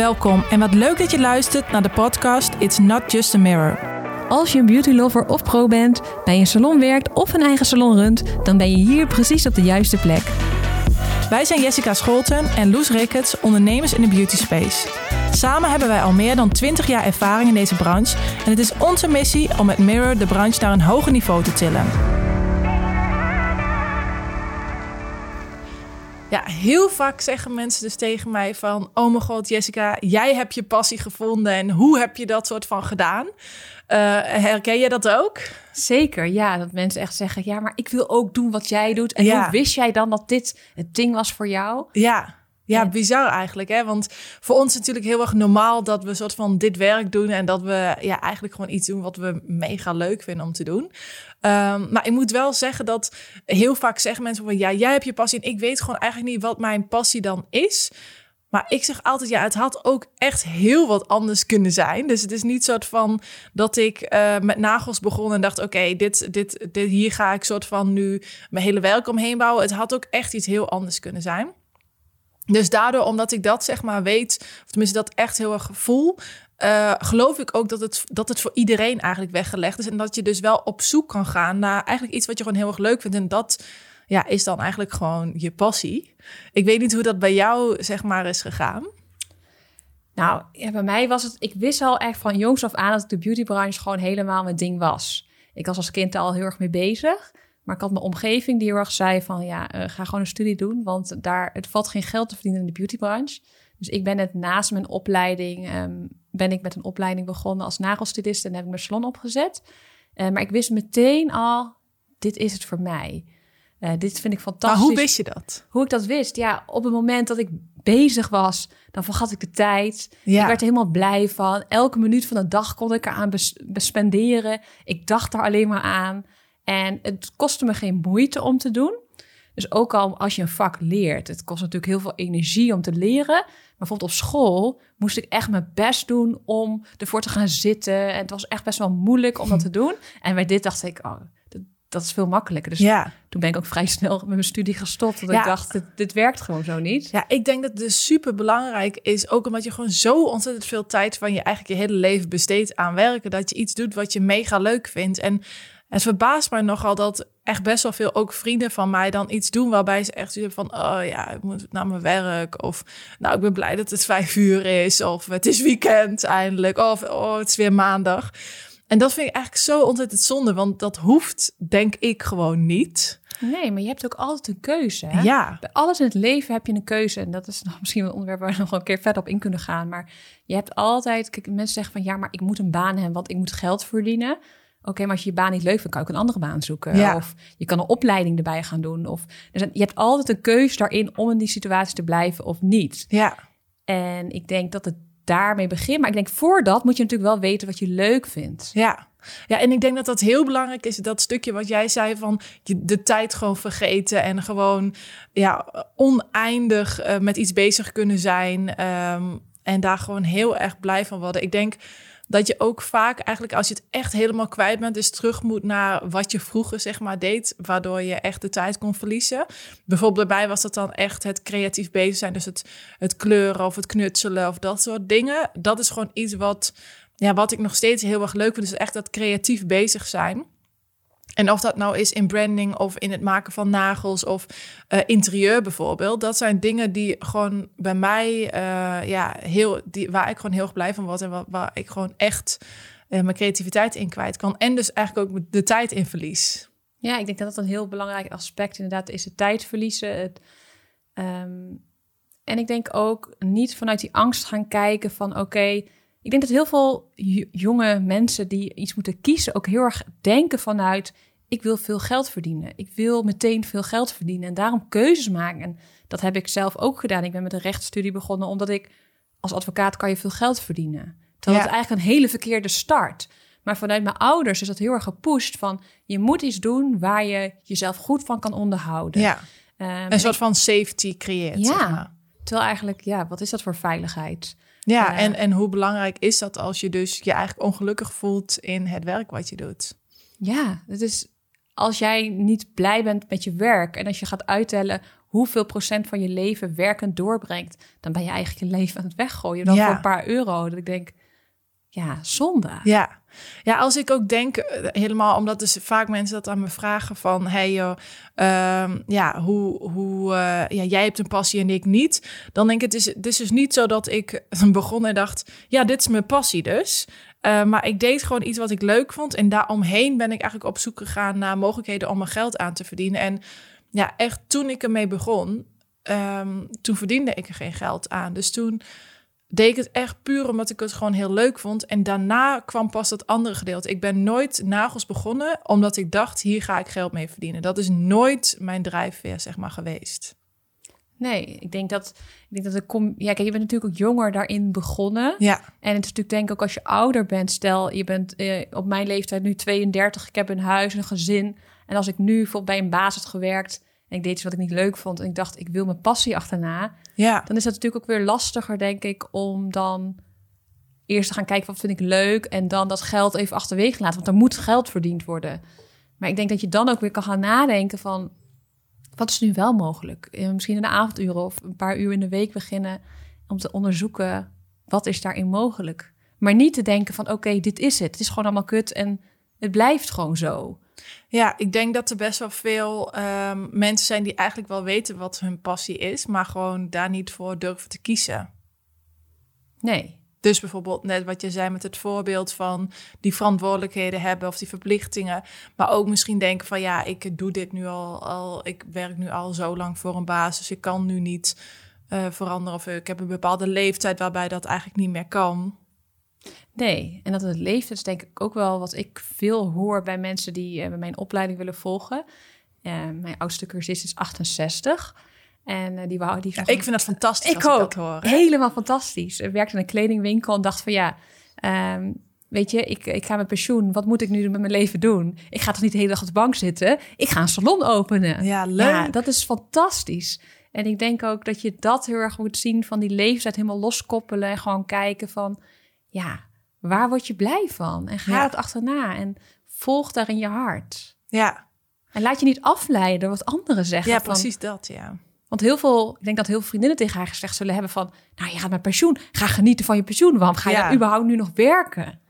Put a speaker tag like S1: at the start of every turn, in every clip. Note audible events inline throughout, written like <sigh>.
S1: Welkom en wat leuk dat je luistert naar de podcast It's Not Just a Mirror.
S2: Als je een beauty lover of pro bent, bij een salon werkt of een eigen salon runt, dan ben je hier precies op de juiste plek.
S1: Wij zijn Jessica Scholten en Loes Ricketts, ondernemers in de beauty space. Samen hebben wij al meer dan 20 jaar ervaring in deze branche en het is onze missie om met Mirror de branche naar een hoger niveau te tillen. Ja, heel vaak zeggen mensen dus tegen mij van... oh mijn god, Jessica, jij hebt je passie gevonden... en hoe heb je dat soort van gedaan? Uh, herken je dat ook?
S2: Zeker, ja. Dat mensen echt zeggen... ja, maar ik wil ook doen wat jij doet. En hoe wist jij dan dat dit het ding was voor jou?
S1: Ja, ja, bizar eigenlijk. Hè? Want voor ons is het natuurlijk heel erg normaal dat we soort van dit werk doen en dat we ja, eigenlijk gewoon iets doen wat we mega leuk vinden om te doen. Um, maar ik moet wel zeggen dat heel vaak zeggen mensen van ja, jij hebt je passie en ik weet gewoon eigenlijk niet wat mijn passie dan is. Maar ik zeg altijd, ja, het had ook echt heel wat anders kunnen zijn. Dus het is niet soort van dat ik uh, met nagels begon en dacht, oké, dit, dit, dit, hier ga ik soort van nu mijn hele werk omheen bouwen. Het had ook echt iets heel anders kunnen zijn. Dus daardoor, omdat ik dat zeg maar weet, of tenminste dat echt heel erg voel, uh, geloof ik ook dat het, dat het voor iedereen eigenlijk weggelegd is. En dat je dus wel op zoek kan gaan naar eigenlijk iets wat je gewoon heel erg leuk vindt. En dat ja, is dan eigenlijk gewoon je passie. Ik weet niet hoe dat bij jou zeg maar is gegaan.
S2: Nou, bij mij was het, ik wist al echt van jongs af aan dat de beautybranche gewoon helemaal mijn ding was. Ik was als kind al heel erg mee bezig. Maar ik had mijn omgeving die heel erg zei van ja, uh, ga gewoon een studie doen. Want daar, het valt geen geld te verdienen in de beautybranche. Dus ik ben het naast mijn opleiding, um, ben ik met een opleiding begonnen als nagelstylist en heb ik mijn salon opgezet. Uh, maar ik wist meteen al, dit is het voor mij. Uh, dit vind ik fantastisch.
S1: Maar hoe wist je dat?
S2: Hoe ik dat wist? Ja, op het moment dat ik bezig was, dan vergat ik de tijd. Ja. Ik werd er helemaal blij van. Elke minuut van de dag kon ik eraan bespenderen. Ik dacht er alleen maar aan. En het kostte me geen moeite om te doen. Dus ook al als je een vak leert, het kost natuurlijk heel veel energie om te leren. Maar bijvoorbeeld op school moest ik echt mijn best doen om ervoor te gaan zitten. En het was echt best wel moeilijk om dat te doen. En bij dit dacht ik, oh, dat, dat is veel makkelijker. Dus ja. toen ben ik ook vrij snel met mijn studie gestopt. Want ik dacht, dit, dit, werkt gewoon zo niet.
S1: Ja, ik denk dat het dus super belangrijk is. Ook omdat je gewoon zo ontzettend veel tijd van je eigenlijk je hele leven besteedt aan werken. Dat je iets doet wat je mega leuk vindt. En het verbaast mij nogal dat echt best wel veel ook vrienden van mij dan iets doen waarbij ze echt zeggen van oh ja, ik moet naar mijn werk of nou ik ben blij dat het <laughs> vijf uur is of het is weekend eindelijk of oh het is weer maandag. En dat vind ik eigenlijk zo ontzettend zonde, want dat hoeft denk ik gewoon niet.
S2: Nee, maar je hebt ook altijd een keuze. Hè?
S1: Ja.
S2: Bij alles in het leven heb je een keuze. En dat is nog <laughs> misschien een onderwerp waar we nog een keer verder op in kunnen gaan. Maar je hebt altijd, kijk, mensen zeggen van ja, maar ik moet een baan hebben, want ik moet geld verdienen. Oké, maar als je je baan niet leuk vindt, kan je ook een andere baan zoeken. Ja. Of je kan een opleiding erbij gaan doen. Of, dus je hebt altijd een keuze daarin om in die situatie te blijven of niet.
S1: Ja.
S2: En ik denk dat het daarmee begint. Maar ik denk voordat moet je natuurlijk wel weten wat je leuk vindt.
S1: Ja. Ja, en ik denk dat dat heel belangrijk is. Dat stukje wat jij zei van je de tijd gewoon vergeten en gewoon ja, oneindig uh, met iets bezig kunnen zijn. Um, en daar gewoon heel erg blij van worden. Ik denk dat je ook vaak eigenlijk als je het echt helemaal kwijt bent, dus terug moet naar wat je vroeger zeg maar deed, waardoor je echt de tijd kon verliezen. Bijvoorbeeld bij mij was dat dan echt het creatief bezig zijn, dus het, het kleuren of het knutselen of dat soort dingen. Dat is gewoon iets wat, ja, wat ik nog steeds heel erg leuk vind, dus echt dat creatief bezig zijn. En of dat nou is in branding of in het maken van nagels of uh, interieur bijvoorbeeld. Dat zijn dingen die gewoon bij mij, uh, ja, heel, die, waar ik gewoon heel erg blij van word. En waar, waar ik gewoon echt uh, mijn creativiteit in kwijt kan. En dus eigenlijk ook de tijd in verlies.
S2: Ja, ik denk dat dat een heel belangrijk aspect inderdaad is. De tijd verliezen. Het, um, en ik denk ook niet vanuit die angst gaan kijken van oké. Ik denk dat heel veel jonge mensen die iets moeten kiezen ook heel erg denken vanuit ik wil veel geld verdienen. Ik wil meteen veel geld verdienen en daarom keuzes maken. En dat heb ik zelf ook gedaan. Ik ben met een rechtsstudie begonnen omdat ik als advocaat kan je veel geld verdienen. Terwijl het eigenlijk een hele verkeerde start. Maar vanuit mijn ouders is dat heel erg gepusht van je moet iets doen waar je jezelf goed van kan onderhouden.
S1: Ja. Um, een soort van safety creëert.
S2: Ja.
S1: Zeg maar.
S2: Terwijl eigenlijk, ja, wat is dat voor veiligheid?
S1: Ja, uh, en, en hoe belangrijk is dat als je dus je eigenlijk ongelukkig voelt in het werk wat je doet?
S2: Ja, het is als jij niet blij bent met je werk en als je gaat uittellen hoeveel procent van je leven werkend doorbrengt, dan ben je eigenlijk je leven aan het weggooien. Dan
S1: Ja.
S2: voor een paar euro. Dat ik denk, ja, zonde.
S1: Ja. ja, als ik ook denk, eh, helemaal omdat dus vaak mensen dat aan me vragen van, hey joh, ehm, ja, hoe, hoe, eh, ja, jij hebt een passie en ik niet. Dan denk ik, het is, het is dus niet zo dat ik <laughs> begon en dacht, ja, dit is mijn passie dus. Eh, maar ik deed gewoon iets wat ik leuk vond en daaromheen ben ik eigenlijk op zoek gegaan naar mogelijkheden om mijn geld aan te verdienen. En ja, echt toen ik ermee begon, ehm, toen verdiende ik er geen geld aan. Dus toen deed ik het echt puur omdat ik het gewoon heel leuk vond. En daarna kwam pas dat andere gedeelte. Ik ben nooit nagels begonnen omdat ik dacht, hier ga ik geld mee verdienen. Dat is nooit mijn drijfveer, zeg maar, geweest.
S2: Nee, ik denk dat, ik denk dat de kom. Ja, kijk, je bent natuurlijk ook jonger daarin begonnen.
S1: Ja,
S2: En het is natuurlijk denk ik ook als je ouder bent, stel je bent eh, op mijn leeftijd nu 32, ik heb een huis, een gezin. En als ik nu bijvoorbeeld bij een baas had gewerkt en ik deed iets wat ik niet leuk vond en ik dacht ik wil mijn passie achterna,
S1: ja,
S2: dan is dat natuurlijk ook weer lastiger denk ik om dan eerst te gaan kijken wat vind ik leuk en dan dat geld even achterwege laten, want er moet geld verdiend worden. Maar ik denk dat je dan ook weer kan gaan nadenken van wat is nu wel mogelijk? Eh, Misschien in de avonduren of een paar uur in de week beginnen om te onderzoeken wat is daarin mogelijk. Maar niet te denken van oké, dit is het. Het is gewoon allemaal kut en het blijft gewoon zo.
S1: Ja. Ik denk dat er best wel veel ehm, mensen zijn die eigenlijk wel weten wat hun passie is, maar gewoon daar niet voor durven te kiezen.
S2: Nee.
S1: Dus bijvoorbeeld net wat je zei met het voorbeeld van die verantwoordelijkheden hebben of die verplichtingen. Maar ook misschien denken van ja, ik doe dit nu al, al ik werk nu al zo lang voor een baas, dus ik kan nu niet eh, veranderen. Of ik heb een bepaalde leeftijd waarbij dat eigenlijk niet meer kan.
S2: Nee, en dat het leeft is denk ik ook wel wat ik veel hoor bij mensen die eh, mijn opleiding willen volgen. Eh, mijn oudste cursist is 68 en eh, die wou die
S1: Ja, ik vind dat fantastisch
S2: Ik
S1: ik
S2: ook.
S1: dat hoor.
S2: helemaal fantastisch. Ik werkte in een kledingwinkel en dacht van ja, ehm, weet je, ik, ik ga met pensioen. Wat moet ik nu met mijn leven doen? Ik ga toch niet de hele dag op de bank zitten? Ik ga een salon openen.
S1: Ja, leuk.
S2: Ja, dat is fantastisch. En ik denk ook dat je dat heel erg moet zien van die leeftijd helemaal loskoppelen en gewoon kijken van, ja, waar word je blij van? En ga
S1: Ja.
S2: het achterna en volg daar in je hart.
S1: Ja,
S2: En laat je niet afleiden door wat anderen zeggen.
S1: ja
S2: van,
S1: precies dat, ja.
S2: Want heel veel, ik denk dat heel veel vriendinnen tegen haar gezegd zullen hebben van, nou je gaat met pensioen, ga genieten van je pensioen. Waarom ga je
S1: Ja.
S2: überhaupt nu nog werken?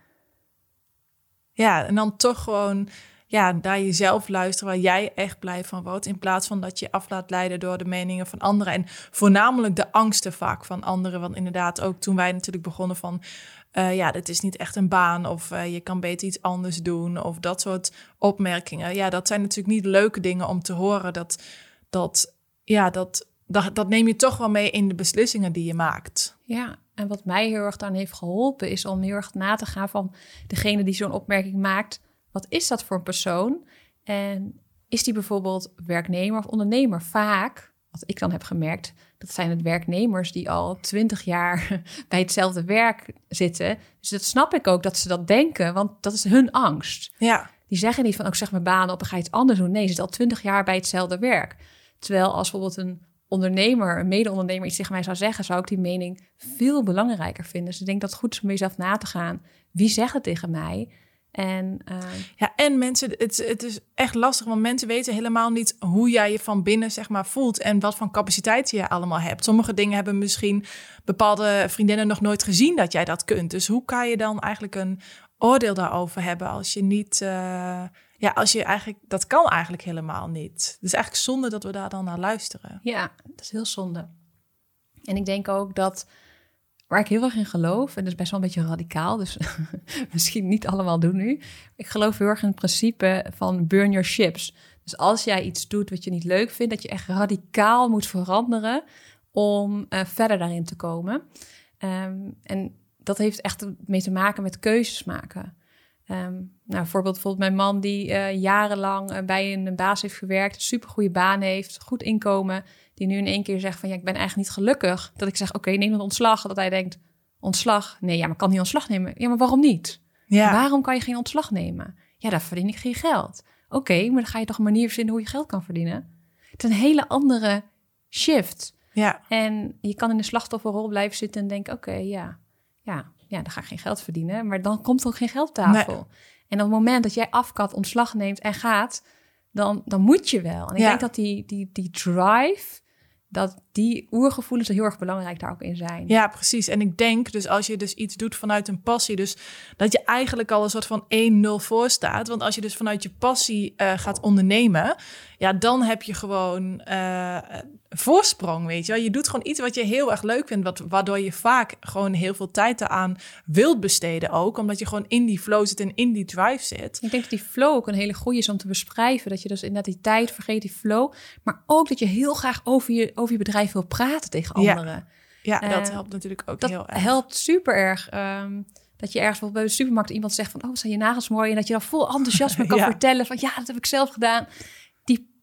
S1: Ja, en dan toch gewoon ja, naar jezelf luisteren waar jij echt blij van wordt. In plaats van dat je je af laat leiden door de meningen van anderen. En voornamelijk de angsten vaak van anderen. Want inderdaad, ook toen wij natuurlijk begonnen van... eh, ja, dit is niet echt een baan of eh, je kan beter iets anders doen. Of dat soort opmerkingen. Ja, dat zijn natuurlijk niet leuke dingen om te horen. Dat, dat, ja, dat, dat, neem je toch wel mee in de beslissingen die je maakt.
S2: Ja, en wat mij heel erg aan heeft geholpen is om heel erg na te gaan van degene die zo'n opmerking maakt. Wat is dat voor een persoon? En is die bijvoorbeeld werknemer of ondernemer? Vaak, wat ik dan heb gemerkt, dat zijn het werknemers die al twintig jaar <laughs> bij hetzelfde werk zitten. Dus dat snap ik ook dat ze dat denken, want dat is hun angst.
S1: Ja,
S2: Die zeggen niet van, ook zeg mijn baan op en ga je iets anders doen. Nee, ze zit al twintig jaar bij hetzelfde werk. Terwijl als bijvoorbeeld een ondernemer, een mede-ondernemer iets tegen mij zou zeggen, zou ik die mening veel belangrijker vinden. Dus ik denk dat het goed is om jezelf na te gaan. Wie zegt het tegen mij? En eh,
S1: Ja, en mensen, het, het is echt lastig, want mensen weten helemaal niet hoe jij je van binnen zeg maar voelt en wat voor capaciteit je allemaal hebt. Sommige dingen hebben misschien bepaalde vriendinnen nog nooit gezien dat jij dat kunt. Dus hoe kan je dan eigenlijk een oordeel daarover hebben als je niet, eh, ja, als je eigenlijk, dat kan eigenlijk helemaal niet. Dus eigenlijk zonde dat we daar dan naar luisteren.
S2: ja, dat is heel zonde. En ik denk ook dat waar ik heel erg in geloof, en dat is best wel een beetje radicaal, dus <laughs> misschien niet allemaal doen nu. Ik geloof heel erg in het principe van burn your ships. Dus als jij iets doet wat je niet leuk vindt, dat je echt radicaal moet veranderen om eh, verder daarin te komen. Ehm, en dat heeft echt mee te maken met keuzes maken. Ehm, nou, voorbeeld bijvoorbeeld mijn man die eh, jarenlang eh, bij een baas heeft gewerkt, een supergoeie baan heeft, goed inkomen, die nu in één keer zegt van ja, ik ben eigenlijk niet gelukkig. Dat ik zeg, oké, neem dan ontslag. Dat hij denkt, ontslag? Nee, ja, maar kan niet ontslag nemen. Ja, maar waarom niet?
S1: Ja,
S2: Waarom kan je geen ontslag nemen? Ja, daar verdien ik geen geld. Oké, maar dan ga je toch een manier verzinnen hoe je geld kan verdienen. Het is een hele andere shift.
S1: ja,
S2: En je kan in de slachtofferrol blijven zitten en denken: oké, ja, ja, ja, dan ga ik geen geld verdienen. Maar dan komt er ook geen geld op tafel. En op het moment dat jij afkat, ontslag neemt en gaat, dan, dan moet je wel. En ik
S1: Ja.
S2: denk dat die, die, die drive dat die oergevoelens er heel erg belangrijk daar ook in zijn.
S1: Ja, precies. En ik denk dus als je dus iets doet vanuit een passie, dus dat je eigenlijk al een soort van 1-0 voor staat. Want als je dus vanuit je passie uh, gaat ondernemen, ja, dan heb je gewoon uh, voorsprong, weet je wel. Je doet gewoon iets wat je heel erg leuk vindt, wat, waardoor je vaak gewoon heel veel tijd eraan wilt besteden ook, omdat je gewoon in die flow zit en in die drive zit.
S2: Ik denk dat die flow ook een hele goede is om te beschrijven, dat je dus inderdaad die tijd vergeet, die flow, maar ook dat je heel graag over je, over je bedrijf wil praten tegen anderen.
S1: Ja, ja dat uh, helpt natuurlijk ook
S2: dat
S1: heel erg.
S2: helpt super erg. Um, dat je ergens bijvoorbeeld bij de supermarkt iemand zegt van, oh, zijn je nagels mooi? En dat je dan vol enthousiasme <laughs> kan ja. vertellen van, ja, dat heb ik zelf gedaan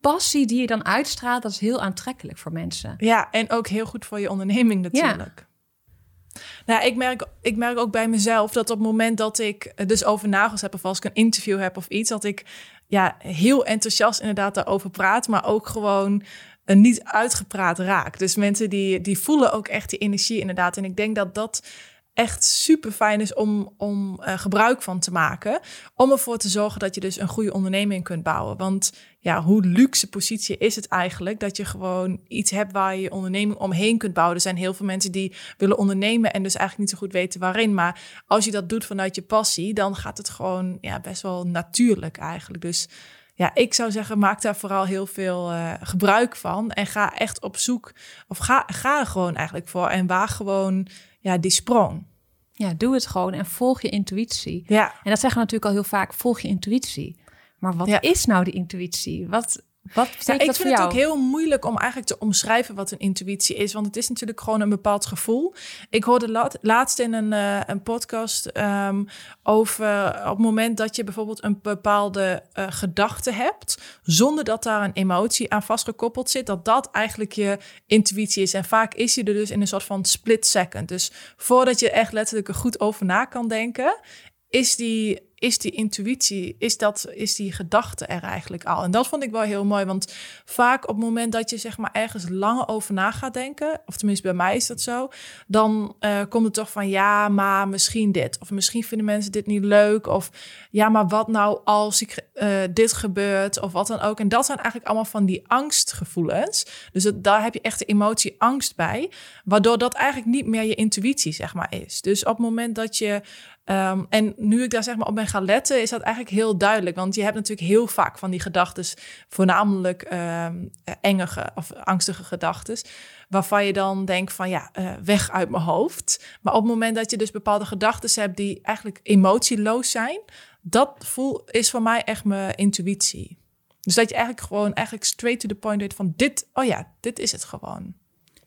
S2: passie die je dan uitstraalt, dat is heel aantrekkelijk voor mensen.
S1: Ja, en ook heel goed voor je onderneming natuurlijk. Ja. Nou, ik merk, ik merk ook bij mezelf dat op het moment dat ik dus over nagels heb of als ik een interview heb of iets, dat ik ja, heel enthousiast inderdaad daarover praat, maar ook gewoon een niet uitgepraat raak. Dus mensen die, die voelen ook echt die energie inderdaad. En ik denk dat dat echt super fijn is om, om uh, gebruik van te maken. Om ervoor te zorgen dat je dus een goede onderneming kunt bouwen. Want ja, hoe luxe positie is het eigenlijk dat je gewoon iets hebt waar je je onderneming omheen kunt bouwen. Er zijn heel veel mensen die willen ondernemen en dus eigenlijk niet zo goed weten waarin. Maar als je dat doet vanuit je passie, dan gaat het gewoon ja, best wel natuurlijk eigenlijk. Dus ja, ik zou zeggen, maak daar vooral heel veel uh, gebruik van. En ga echt op zoek, of ga, ga er gewoon eigenlijk voor. En waag gewoon ja, die sprong.
S2: Ja, doe het gewoon en volg je intuïtie.
S1: Ja.
S2: En dat zeggen we natuurlijk al heel vaak, volg je intuïtie. Maar wat ja. is nou die intuïtie? Wat, wat
S1: ja, ik vind het ook heel moeilijk om eigenlijk te omschrijven wat een intuïtie is. Want het is natuurlijk gewoon een bepaald gevoel. Ik hoorde laatst in een, uh, een podcast um, over op het moment dat je bijvoorbeeld een bepaalde uh, gedachte hebt, zonder dat daar een emotie aan vastgekoppeld zit, dat dat eigenlijk je intuïtie is. En vaak is je er dus in een soort van split second. Dus voordat je echt letterlijk er goed over na kan denken, is die is die intuïtie, is, dat, is die gedachte er eigenlijk al. En dat vond ik wel heel mooi, want vaak op het moment dat je zeg maar ergens langer over na gaat denken, of tenminste bij mij is dat zo, dan uh, komt het toch van ja, maar misschien dit, of misschien vinden mensen dit niet leuk, of ja, maar wat nou als ik, uh, dit gebeurt, of wat dan ook. En dat zijn eigenlijk allemaal van die angstgevoelens. Dus daar heb je echt de emotie angst bij, waardoor dat eigenlijk niet meer je intuïtie zeg maar is. Dus op het moment dat je Um, en nu ik daar zeg maar op ben gaan letten, is dat eigenlijk heel duidelijk. Want je hebt natuurlijk heel vaak van die gedachten, voornamelijk um, of angstige gedachten, waarvan je dan denkt van ja, uh, weg uit mijn hoofd. Maar op het moment dat je dus bepaalde gedachten hebt die eigenlijk emotieloos zijn, dat voel, is voor mij echt mijn intuïtie. Dus dat je eigenlijk gewoon eigenlijk straight to the point weet van dit, oh ja, dit is het gewoon.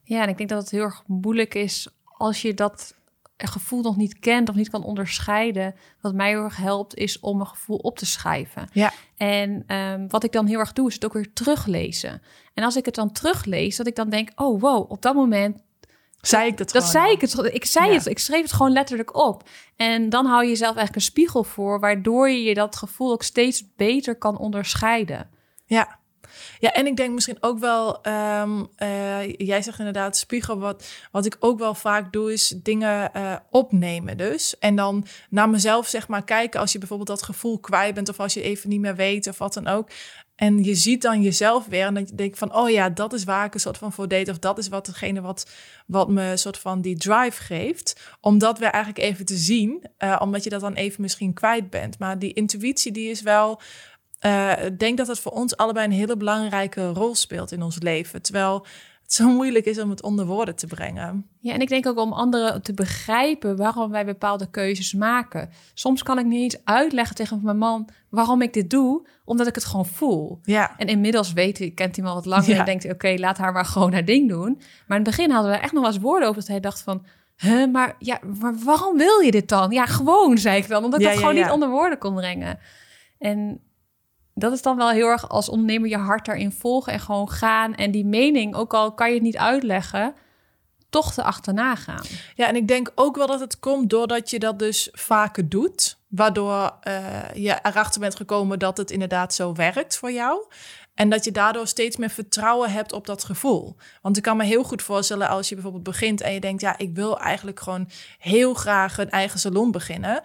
S2: Ja, en ik denk dat het heel erg moeilijk is als je dat gevoel nog niet kent of niet kan onderscheiden, wat mij heel erg helpt, is om een gevoel op te schrijven.
S1: Ja.
S2: En um, wat ik dan heel erg doe, is het ook weer teruglezen. En als ik het dan teruglees, dat ik dan denk, oh wow, op dat moment
S1: zei ik dat,
S2: dat zei ik het. Ik zei het. Ik schreef het gewoon letterlijk op. En dan hou je jezelf eigenlijk een spiegel voor, waardoor je je dat gevoel ook steeds beter kan onderscheiden.
S1: Ja. Ja, en ik denk misschien ook wel, um, uh, jij zegt inderdaad spiegel, wat, wat ik ook wel vaak doe, is dingen uh, opnemen dus. En dan naar mezelf zeg maar kijken als je bijvoorbeeld dat gevoel kwijt bent of als je even niet meer weet of wat dan ook. En je ziet dan jezelf weer en dan denk je van, oh ja, dat is waar ik een soort van voor deed. Of dat is wat degene wat, wat me een soort van die drive geeft. Om dat weer eigenlijk even te zien, uh, omdat je dat dan even misschien kwijt bent. Maar die intuïtie die is wel uh, ik denk dat het voor ons allebei een hele belangrijke rol speelt in ons leven. Terwijl het zo moeilijk is om het onder woorden te brengen.
S2: Ja, en ik denk ook om anderen te begrijpen waarom wij bepaalde keuzes maken. Soms kan ik niet eens uitleggen tegen mijn man waarom ik dit doe, omdat ik het gewoon voel.
S1: Ja.
S2: En inmiddels weet hij, kent hij me al wat langer en denkt oké, laat haar maar gewoon haar ding doen. Maar in het begin hadden we echt nog wel eens woorden over dat hij dacht van, huh, maar ja, maar waarom wil je dit dan? Ja, gewoon, zei ik dan, omdat ik ja, dat gewoon niet onder woorden kon brengen. En dat is dan wel heel erg als ondernemer je hart daarin volgen en gewoon gaan. En die mening, ook al kan je het niet uitleggen, toch te achterna gaan.
S1: Ja, en ik denk ook wel dat het komt doordat je dat dus vaker doet. Waardoor uh, je erachter bent gekomen dat het inderdaad zo werkt voor jou. En dat je daardoor steeds meer vertrouwen hebt op dat gevoel. Want ik kan me heel goed voorstellen als je bijvoorbeeld begint en je denkt, ja, ik wil eigenlijk gewoon heel graag een eigen salon beginnen.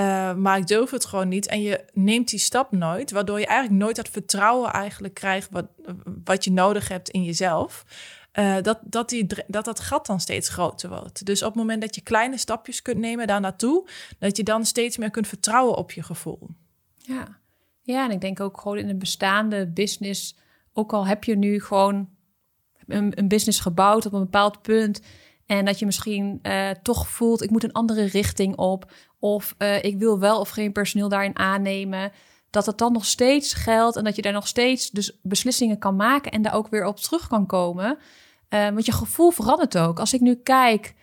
S1: Uh, maar ik durf het gewoon niet. En je neemt die stap nooit, waardoor je eigenlijk nooit dat vertrouwen eigenlijk krijgt wat, wat je nodig hebt in jezelf. uh, dat, dat, die, dat dat gat dan steeds groter wordt. Dus op het moment dat je kleine stapjes kunt nemen daar naartoe, dat je dan steeds meer kunt vertrouwen op je gevoel.
S2: Ja. ja, en ik denk ook gewoon in een bestaande business, ook al heb je nu gewoon een, een business gebouwd op een bepaald punt. En dat je misschien uh, toch voelt, ik moet een andere richting op. Of uh, ik wil wel of geen personeel daarin aannemen dat het dan nog steeds geldt en dat je daar nog steeds dus beslissingen kan maken en daar ook weer op terug kan komen. Uh, want je gevoel verandert ook. Als ik nu kijk,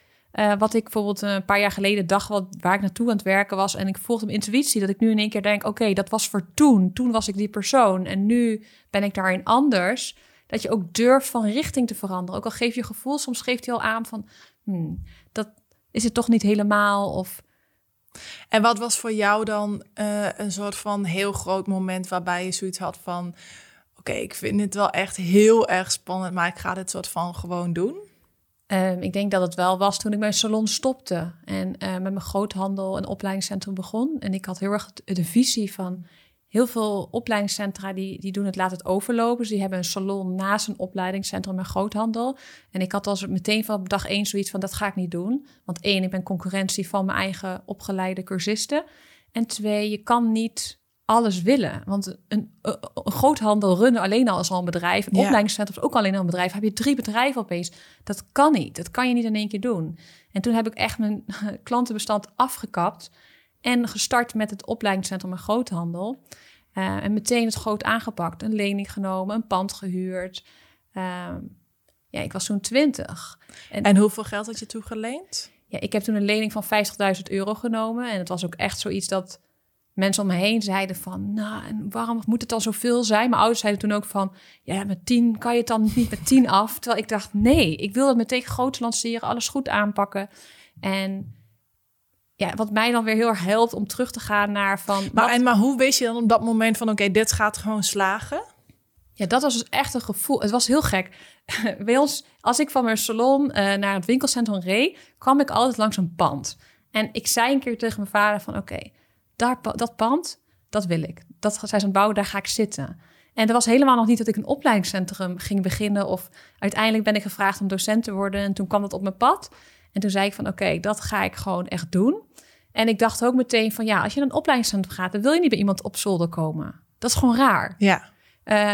S2: wat ik bijvoorbeeld een paar jaar geleden dacht, wat, waar ik naartoe aan het werken was, en ik volgde mijn intuïtie, dat ik nu in één keer denk: oké, dat was voor toen. Toen was ik die persoon en nu ben ik daarin anders. Dat je ook durft van richting te veranderen. Ook al geef je gevoel, soms geeft hij al aan van: hmm, dat is het toch niet helemaal. Of
S1: en wat was voor jou dan uh, een soort van heel groot moment waarbij je zoiets had van: oké, ik vind het wel echt heel erg spannend, maar ik ga dit soort van gewoon doen?
S2: Um, ik denk dat het wel was toen ik mijn salon stopte en uh, met mijn groothandel een opleidingscentrum begon. En ik had heel erg de visie van heel veel opleidingscentra die, die doen het laat het overlopen. Dus die hebben een salon naast een opleidingscentrum en groothandel. En ik had als meteen van dag één zoiets van dat ga ik niet doen. Want één, ik ben concurrentie van mijn eigen opgeleide cursisten. En twee, je kan niet alles willen. Want een, een, groothandel runnen alleen al als al een bedrijf. Een ja. opleidingscentrum is ook alleen al een bedrijf. Heb je drie bedrijven opeens. Dat kan niet. Dat kan je niet in één keer doen. En toen heb ik echt mijn <laughs> klantenbestand afgekapt. En gestart met het opleidingscentrum en groothandel. Uh, en meteen het groot aangepakt. Een lening genomen, een pand gehuurd. Uh, ja, ik was toen 20.
S1: En, en, hoeveel geld had je toen geleend?
S2: Ja, ik heb toen een lening van 50.000 euro genomen. En het was ook echt zoiets dat mensen om me heen zeiden van... nou, en waarom moet het dan zoveel zijn? Mijn ouders zeiden toen ook van... ja, met 10 kan je het dan niet met 10 af. Terwijl ik dacht, nee, ik wil het meteen groot lanceren. Alles goed aanpakken. En ja, wat mij dan weer heel erg helpt om terug te gaan naar van.
S1: Maar, en, maar hoe wist je dan op dat moment van oké, dit gaat gewoon slagen?
S2: Ja, dat was dus echt een gevoel. Het was heel gek. <laughs> Bij ons, als ik van mijn salon uh, naar het winkelcentrum reed, kwam ik altijd langs een pand. En ik zei een keer tegen mijn vader van oké, daar dat pand, dat wil ik. Dat zij zo'n bouwen, daar ga ik zitten. En er was helemaal nog niet dat ik een opleidingscentrum ging beginnen. Of uiteindelijk ben ik gevraagd om docent te worden. En toen kwam dat op mijn pad. En toen zei ik van oké, dat ga ik gewoon echt doen. En ik dacht ook meteen van ja, als je naar een opleidingscentrum gaat, dan wil je niet bij iemand op zolder komen. Dat is gewoon raar.
S1: Ja.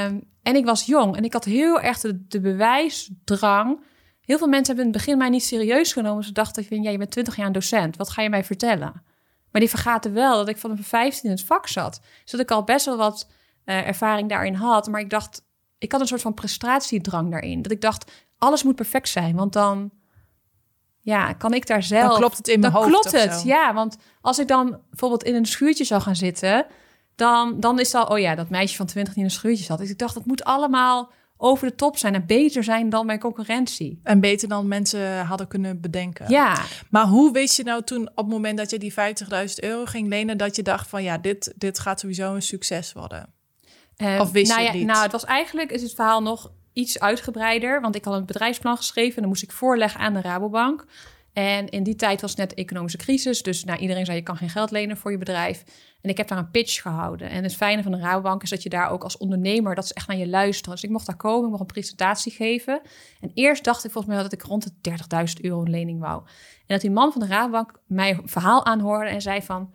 S2: Um, en ik was jong en ik had heel erg de, de, bewijsdrang. Heel veel mensen hebben in het begin mij niet serieus genomen. Ze dachten, van, ja, je bent 20 jaar een docent. Wat ga je mij vertellen? Maar die vergaten wel dat ik van mijn 15 in het vak zat. Dus dat ik al best wel wat uh, ervaring daarin had. Maar ik dacht, ik had een soort van prestatiedrang daarin. Dat ik dacht, alles moet perfect zijn. Want dan ja, kan ik daar zelf...
S1: Dan klopt het in mijn dan
S2: hoofd klopt het, ja. Want als ik dan bijvoorbeeld in een schuurtje zou gaan zitten... dan, dan is dat, oh ja, dat meisje van 20 die in een schuurtje zat. Dus ik dacht, dat moet allemaal over de top zijn en beter zijn dan mijn concurrentie.
S1: En beter dan mensen hadden kunnen bedenken.
S2: Ja.
S1: Maar hoe wist je nou toen op het moment dat je die 50.000 euro ging lenen... dat je dacht van ja, dit, dit gaat sowieso een succes worden? Uh, of wist
S2: nou
S1: je ja, niet?
S2: Nou, het was eigenlijk, is het verhaal nog iets uitgebreider. Want ik had een bedrijfsplan geschreven en dan moest ik voorleggen aan de Rabobank. En in die tijd was net economische crisis. Dus nou, iedereen zei je kan geen geld lenen voor je bedrijf. En ik heb daar een pitch gehouden. En het fijne van de Rabobank is dat je daar ook als ondernemer... dat ze echt naar je luisteren. Dus ik mocht daar komen, ik mocht een presentatie geven. En eerst dacht ik volgens mij dat ik rond de 30.000 euro een lening wou. En dat die man van de Rabobank mij verhaal aanhoorde en zei van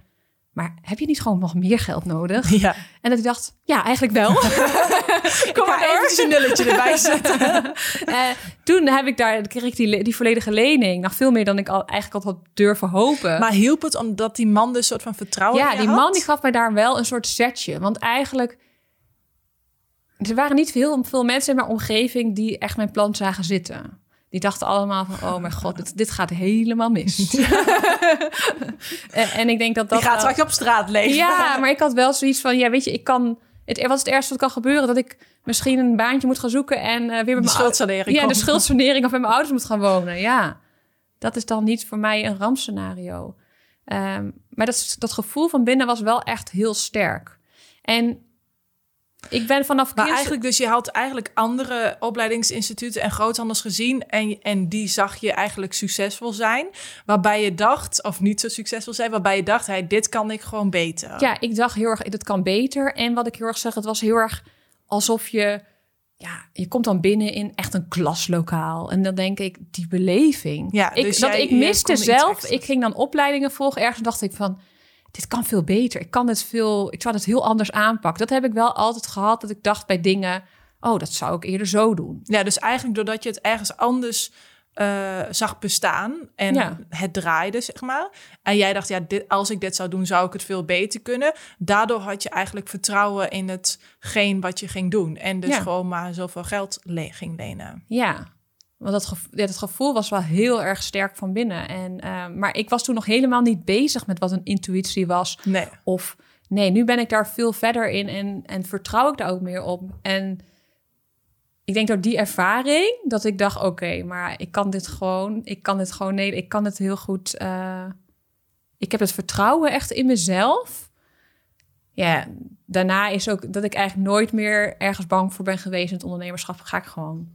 S2: maar heb je niet gewoon nog meer geld nodig?
S1: Ja.
S2: En dat ik dacht, ja, eigenlijk wel. <laughs>
S1: Kom maar even een nulletje erbij zetten.
S2: uh, <laughs> toen heb ik daar, kreeg ik die, die volledige lening. Nog veel meer dan ik al, eigenlijk al had durven hopen.
S1: Maar hielp het omdat die man dus een soort van vertrouwen
S2: Ja, die man die gaf mij daar wel een soort setje. Want eigenlijk, er waren niet veel, veel mensen in mijn omgeving die echt mijn plan zagen zitten. Die dachten allemaal van, oh mijn god, dit, dit gaat helemaal mis. <laughs> en, en, ik denk dat dat...
S1: Die gaat straks op straat leven.
S2: Ja, maar ik had wel zoiets van, ja weet je, ik kan... Het, wat is het ergste wat kan gebeuren? Dat ik misschien een baantje moet gaan zoeken en uh, weer met mijn...
S1: schuldsanering.
S2: Ja, de schuldsanering of met mijn ouders moet gaan wonen. Ja, dat is dan niet voor mij een rampscenario. Um, maar dat, dat gevoel van binnen was wel echt heel sterk. En ik ben vanaf
S1: Maar eigenlijk, dus je had eigenlijk andere opleidingsinstituten en groothandels gezien. En, en die zag je eigenlijk succesvol zijn. Waarbij je dacht, of niet zo succesvol zijn, waarbij je dacht, hey, dit kan ik gewoon beter.
S2: Ja, ik dacht heel erg, dit kan beter. En wat ik heel erg zeg, het was heel erg alsof je ja, je komt dan binnen in echt een klaslokaal. En dan denk ik, die beleving.
S1: Ja,
S2: ik,
S1: dus
S2: dat
S1: jij-
S2: ik miste zelf. Ik ging dan opleidingen volgen. Ergens dacht ik van, dit kan veel beter. Ik kan het veel, ik zou het heel anders aanpakken. Dat heb ik wel altijd gehad. Dat ik dacht bij dingen, oh, dat zou ik eerder zo doen.
S1: Ja, dus eigenlijk doordat je het ergens anders eh, zag bestaan en
S2: Ja.
S1: het draaide, zeg maar. En jij dacht, ja, dit, als ik dit zou doen, zou ik het veel beter kunnen. Daardoor had je eigenlijk vertrouwen in hetgeen wat je ging doen. En dus
S2: Ja.
S1: gewoon maar zoveel geld le- ging lenen.
S2: Ja, want dat, gevo- ja, dat gevoel was wel heel erg sterk van binnen. En, eh, maar ik was toen nog helemaal niet bezig met wat een intuïtie was.
S1: Nee.
S2: Of nee, nu ben ik daar veel verder in en, en vertrouw ik daar ook meer op. En ik denk door die ervaring dat ik dacht, oké, maar ik kan dit gewoon, ik kan dit gewoon, nee, ik kan het heel goed. eh, ik heb het vertrouwen echt in mezelf. Ja, daarna is ook dat ik eigenlijk nooit meer ergens bang voor ben geweest in het ondernemerschap. Ga ik gewoon.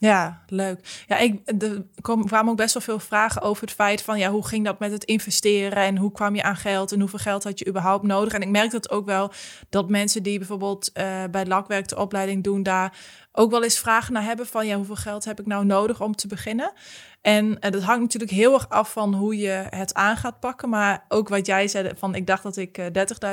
S1: Ja, leuk. Ja, ik, er kwam- kwamen ook best wel veel vragen over het feit van... ja, hoe ging dat met het investeren en hoe kwam je aan geld... en hoeveel geld had je überhaupt nodig? En ik merk dat ook wel dat mensen die bijvoorbeeld eh, bij Lakwerk de opleiding doen... daar ook wel eens vragen naar hebben van... ja, hoeveel geld heb ik nou nodig om te beginnen? En eh, dat hangt natuurlijk heel erg af van hoe je het aan gaat pakken. Maar ook wat jij zei, van ik dacht dat ik eh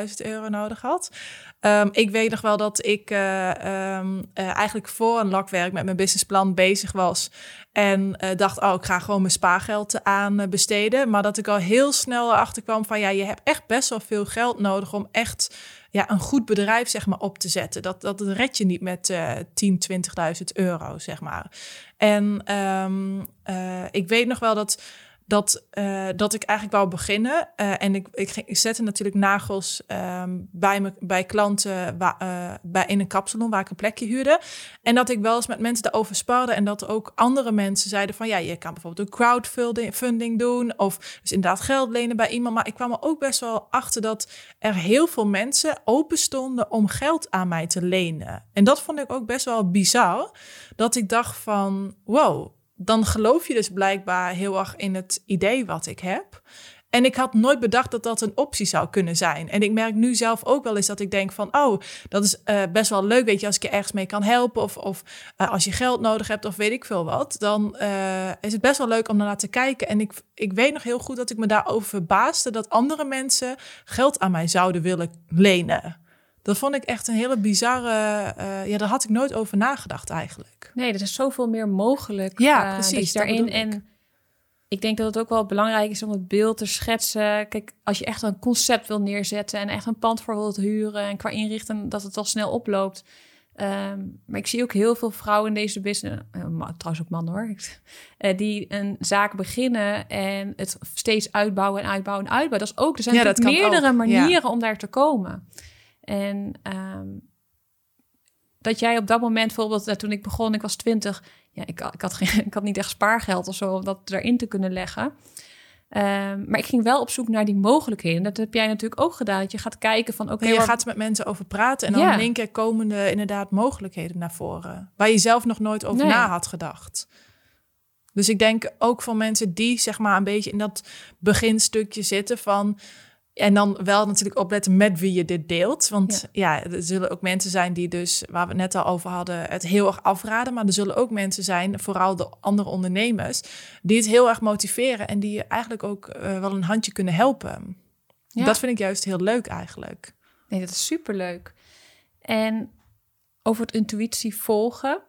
S1: 30.000 euro nodig had. Ehm, ik weet nog wel dat ik eh, ehm, eh, eigenlijk voor een lakwerk met mijn businessplan bezig was. En dacht, oh, ik ga gewoon mijn spaargeld aan besteden. Maar dat ik al heel snel erachter kwam van, ja, je hebt echt best wel veel geld nodig om echt ja, een goed bedrijf zeg maar, op te zetten. Dat, dat red je niet met eh 10, 20.000 euro, zeg maar. En ehm, eh, ik weet nog wel dat, dat, eh, dat ik eigenlijk wou beginnen. Eh, en ik, ik, zette natuurlijk nagels ehm, bij, me, bij klanten wa- eh, bij, in een kapsalon waar ik een plekje huurde. En dat ik wel eens met mensen daarover sparde. En dat ook andere mensen zeiden van... ja, je kan bijvoorbeeld een crowdfunding funding doen... of dus inderdaad geld lenen bij iemand. Maar ik kwam er ook best wel achter dat er heel veel mensen open stonden... om geld aan mij te lenen. En dat vond ik ook best wel bizar. Dat ik dacht van, wow, dan geloof je dus blijkbaar heel erg in het idee wat ik heb. En ik had nooit bedacht dat dat een optie zou kunnen zijn. En ik merk nu zelf ook wel eens dat ik denk van... oh, dat is eh, best wel leuk, weet je, als ik je ergens mee kan helpen... of, of eh, als je geld nodig hebt of weet ik veel wat... dan eh, is het best wel leuk om daarnaar te kijken. En ik, ik weet nog heel goed dat ik me daarover verbaasde... dat andere mensen geld aan mij zouden willen lenen. Dat vond ik echt een hele bizarre... eh, ja, daar had ik nooit over nagedacht eigenlijk.
S2: Nee, er is zoveel meer mogelijk.
S1: Ja,
S2: eh,
S1: precies,
S2: daarin
S1: ik.
S2: en ik denk dat het ook wel belangrijk is om het beeld te schetsen. Kijk, als je echt een concept wil neerzetten en echt een pand voor wilt huren en qua inrichten dat het al snel oploopt. Ehm, maar ik zie ook heel veel vrouwen in deze business, eh, trouwens ook mannen hoor, <laughs> die een zaak beginnen en het steeds uitbouwen en uitbouwen en uitbouwen. Dat is ook, er zijn
S1: Ja,
S2: meerdere
S1: ook, ja.
S2: manieren om daar te komen. En ehm, dat jij op dat moment bijvoorbeeld, toen ik begon, ik was twintig, ja, ik, ik, had geen, <laughs> ik had niet echt spaargeld of zo om dat erin te kunnen leggen. Ehm, maar ik ging wel op zoek naar die mogelijkheden. Dat heb jij natuurlijk ook gedaan. Dat je gaat kijken van, oké,
S1: En je
S2: waar-
S1: gaat er met mensen over praten en dan
S2: Ja.
S1: in één keer komen er inderdaad mogelijkheden naar voren. Waar je zelf nog nooit over
S2: Nee.
S1: na had gedacht. Dus ik denk ook voor mensen die zeg maar een beetje in dat beginstukje zitten van... En dan wel natuurlijk opletten met wie je dit deelt. Want ja. er zullen ook mensen zijn die dus, waar we het net al over hadden, het heel erg afraden. Maar er zullen ook mensen zijn, vooral de andere ondernemers, die het heel erg motiveren. En die je eigenlijk ook eh, wel een handje kunnen helpen.
S2: Ja.
S1: Dat vind ik juist heel leuk eigenlijk.
S2: Nee, dat is superleuk. En over het intuïtie volgen.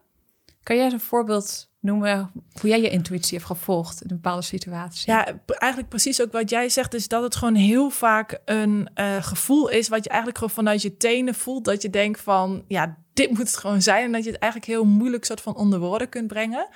S2: Kan jij eens een voorbeeld noemen hoe jij je intuïtie hebt gevolgd in een bepaalde situatie?
S1: Ja, eigenlijk precies ook wat jij zegt, is dat het gewoon heel vaak een eh, gevoel is wat je eigenlijk gewoon vanuit je tenen voelt. Dat je denkt van, ja, dit moet het gewoon zijn. En dat je het eigenlijk heel moeilijk soort van onder woorden kunt brengen.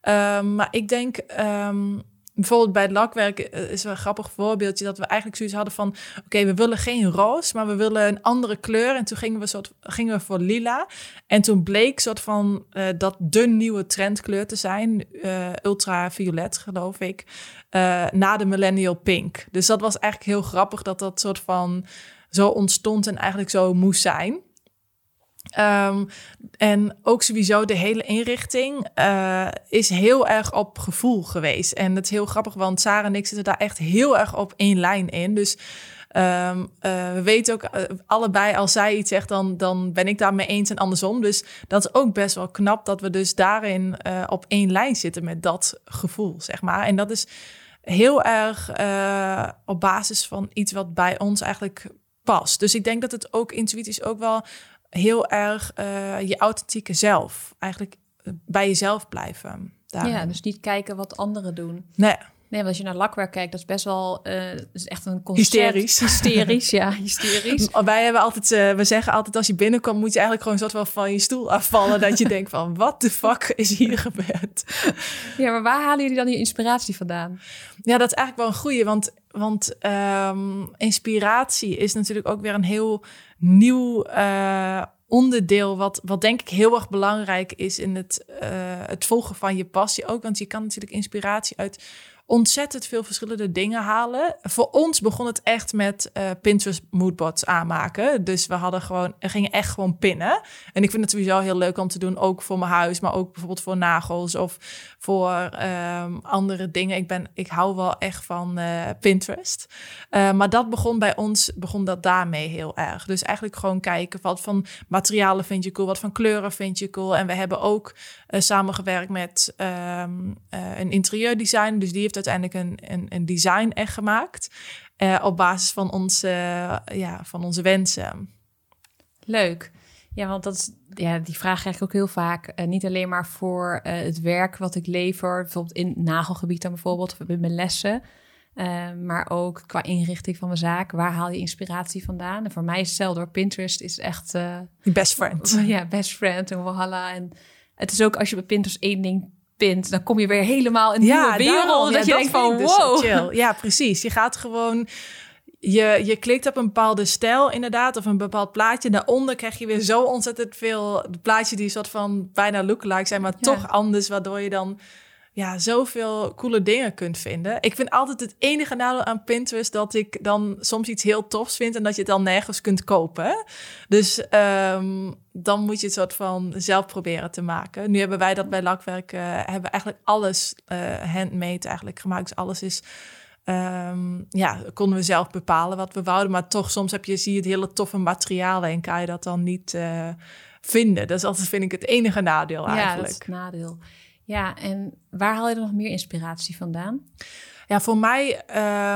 S1: Ehm, maar ik denk, ehm, bijvoorbeeld bij het lakwerk eh, is wel een grappig voorbeeldje dat we eigenlijk zoiets hadden van, oké, we willen geen roos, maar we willen een andere kleur. En toen gingen we, soort, gingen we voor lila. En toen bleek soort van eh, dat de nieuwe trendkleur te zijn, eh, ultraviolet geloof ik, na de millennial pink. Dus dat was eigenlijk heel grappig dat dat soort van zo ontstond en eigenlijk zo moest zijn. Ehm, en ook sowieso de hele inrichting uh, is heel erg op gevoel geweest. En dat is heel grappig, want Sarah en ik zitten daar echt heel erg op één lijn in. Dus um, we weten ook uh, allebei, als zij iets zegt, dan, dan ben ik daarmee eens en andersom. Dus dat is ook best wel knap dat we dus daarin op één lijn zitten met dat gevoel, zeg maar. En dat is heel erg op basis van iets wat bij ons eigenlijk past. Dus ik denk dat het ook intuïtisch ook wel heel erg uh, je authentieke zelf. Eigenlijk eh, bij jezelf blijven.
S2: Ja, dus niet kijken wat anderen doen.
S1: Nee.
S2: Nee, want als je naar lakwerk kijkt, dat is best wel uh, is echt een
S1: concept. Hysterisch.
S2: Hysterisch, ja, <laughs> hysterisch.
S1: Wij hebben altijd, uh, we zeggen altijd als je binnenkomt, moet je eigenlijk gewoon soort van van je stoel afvallen. dat je <laughs> denkt van, wat de fuck is hier gebeurd?
S2: Ja, maar waar halen jullie dan je inspiratie vandaan?
S1: Ja, dat is eigenlijk wel een goeie, want, want um, inspiratie is natuurlijk ook weer een heel nieuw uh, onderdeel, wat, wat denk ik heel erg belangrijk is in het, uh, het volgen van je passie ook. Want je kan natuurlijk inspiratie uit ontzettend veel verschillende dingen halen. Voor ons begon het echt met uh, Pinterest moodboards aanmaken. Dus we hadden gewoon, er gingen echt gewoon pinnen. En ik vind het sowieso heel leuk om te doen, ook voor mijn huis, maar ook bijvoorbeeld voor nagels of voor um, andere dingen. Ik, ben, ik hou wel echt van uh, Pinterest. Uh, maar dat begon bij ons, begon dat daarmee heel erg. Dus eigenlijk gewoon kijken wat van materialen vind je cool, wat van kleuren vind je cool. En we hebben ook samengewerkt met um, een interieurdesign. Dus die heeft uiteindelijk een, een, een design echt gemaakt. Uh, op basis van onze, ja, van onze wensen.
S2: Leuk. Ja, want dat is, ja, die vraag krijg ik ook heel vaak. Uh, niet alleen maar voor het werk wat ik lever, bijvoorbeeld in nagelgebied dan bijvoorbeeld, of in mijn lessen. Maar ook qua inrichting van mijn zaak. Waar haal je inspiratie vandaan? En voor mij is hetzelfde door Pinterest is echt...
S1: best friend. <laughs>
S2: Ja, best friend en Walhalla. En het is ook als je bij Pinterest één ding dan kom je weer helemaal in een ja, nieuwe wereld. dat je denkt van, dus wow.
S1: chill. Ja, precies. Je gaat gewoon... Je, je klikt op een bepaalde stijl inderdaad, of een bepaald plaatje. Daaronder krijg je weer zo ontzettend veel plaatjes die soort van bijna lookalike zijn, maar toch anders, waardoor je dan ja, zoveel coole dingen kunt vinden. Ik vind altijd het enige nadeel aan Pinterest dat ik dan soms iets heel tofs vind en dat je het dan nergens kunt kopen. Dus um, dan moet je het soort van zelf proberen te maken. Nu hebben wij dat bij lakwerk, uh, hebben eigenlijk alles uh, handmade eigenlijk gemaakt. Dus alles is, um, ja, konden we zelf bepalen wat we wouden. Maar toch, soms heb je, zie je het hele toffe materialen en kan je dat dan niet uh, vinden. Dat is altijd, vind ik, het enige nadeel eigenlijk.
S2: Ja, dat is het nadeel. Ja, en waar haal je dan nog meer inspiratie vandaan?
S1: Ja, voor mij